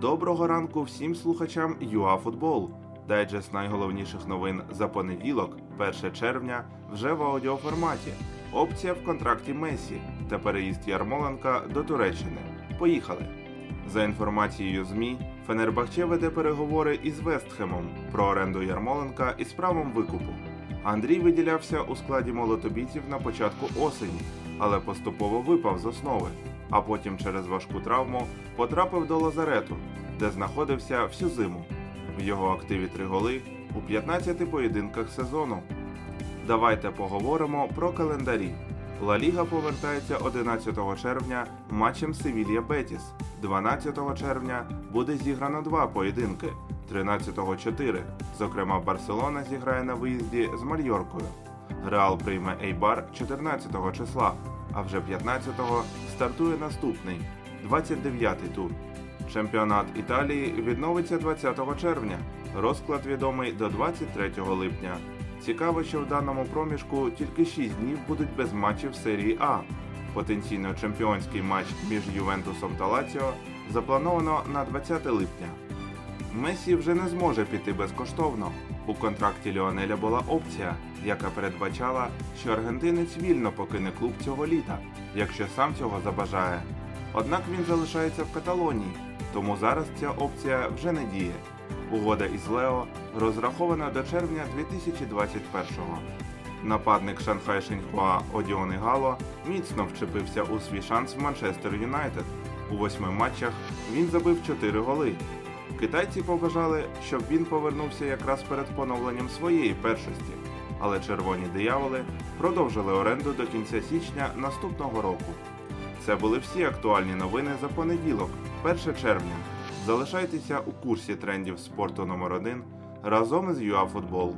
Доброго ранку всім слухачам ЮАФутбол. Дайджест найголовніших новин за понеділок, 1 червня, вже в аудіоформаті. Опція в контракті Месі та переїзд Ярмоленка до Туреччини. Поїхали. За інформацією ЗМІ, Фенербахче веде переговори із Вестхемом про оренду Ярмоленка із правом викупу. Андрій виділявся у складі молотобійців на початку осені, але поступово випав з основи, а потім через важку травму потрапив до лазарету, де знаходився всю зиму. В його активі три голи у 15 поєдинках сезону. Давайте поговоримо про календарі. Ла Ліга повертається 11 червня матчем Севілья Бетіс. 12 червня буде зіграно два поєдинки. 13-го 4. Зокрема, Барселона зіграє на виїзді з Мальоркою. Реал прийме Ейбар 14 числа, а вже 15-го стартує наступний 29-й тур. Чемпіонат Італії відновиться 20 червня. Розклад відомий до 23 липня. Цікаво, що в даному проміжку тільки 6 днів будуть без матчів серії А. Потенційно чемпіонський матч між Ювентусом та Лаціо заплановано на 20 липня. Месі вже не зможе піти безкоштовно. У контракті Ліонеля була опція, яка передбачала, що аргентинець вільно покине клуб цього літа, якщо сам цього забажає. Однак він залишається в Каталонії, тому зараз ця опція вже не діє. Угода із Лео розрахована до червня 2021-го. Нападник Шанхай Шеньхуа Одіон Гало міцно вчепився у свій шанс в Манчестер Юнайтед. У восьми матчах він забив 4 голи. Китайці побажали, щоб він повернувся якраз перед поновленням своєї першості, але червоні дияволи продовжили оренду до кінця січня наступного року. Це були всі актуальні новини за понеділок, 1 червня. Залишайтеся у курсі трендів спорту номер 1 разом із ЮАФутбол.